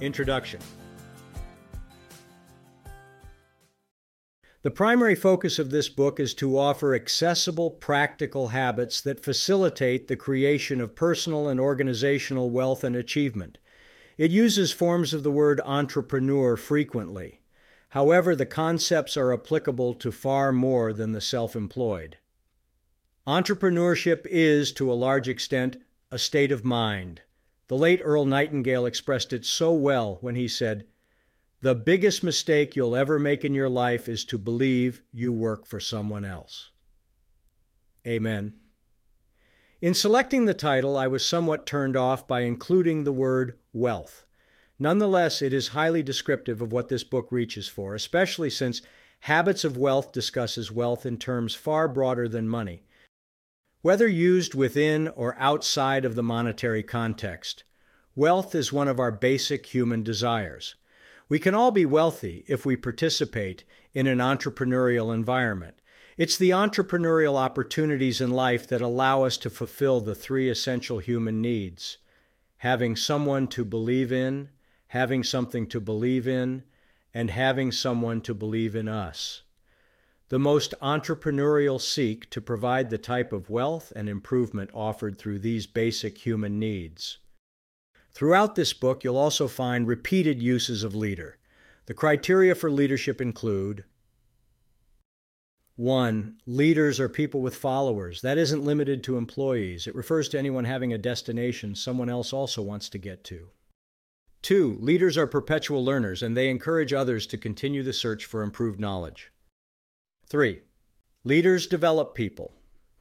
Introduction The primary focus of this book is to offer accessible, practical habits that facilitate the creation of personal and organizational wealth and achievement. It uses forms of the word entrepreneur frequently. However, the concepts are applicable to far more than the self employed. Entrepreneurship is, to a large extent, a state of mind. The late Earl Nightingale expressed it so well when he said, the biggest mistake you'll ever make in your life is to believe you work for someone else. Amen. In selecting the title, I was somewhat turned off by including the word wealth. Nonetheless, it is highly descriptive of what this book reaches for, especially since Habits of Wealth discusses wealth in terms far broader than money. Whether used within or outside of the monetary context, wealth is one of our basic human desires. We can all be wealthy if we participate in an entrepreneurial environment. It's the entrepreneurial opportunities in life that allow us to fulfill the three essential human needs having someone to believe in, having something to believe in, and having someone to believe in us. The most entrepreneurial seek to provide the type of wealth and improvement offered through these basic human needs. Throughout this book, you'll also find repeated uses of leader. The criteria for leadership include 1. Leaders are people with followers. That isn't limited to employees. It refers to anyone having a destination someone else also wants to get to. 2. Leaders are perpetual learners and they encourage others to continue the search for improved knowledge. 3. Leaders develop people.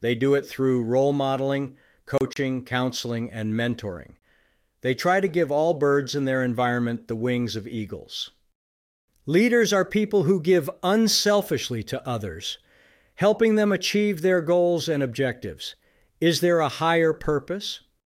They do it through role modeling, coaching, counseling, and mentoring. They try to give all birds in their environment the wings of eagles. Leaders are people who give unselfishly to others, helping them achieve their goals and objectives. Is there a higher purpose?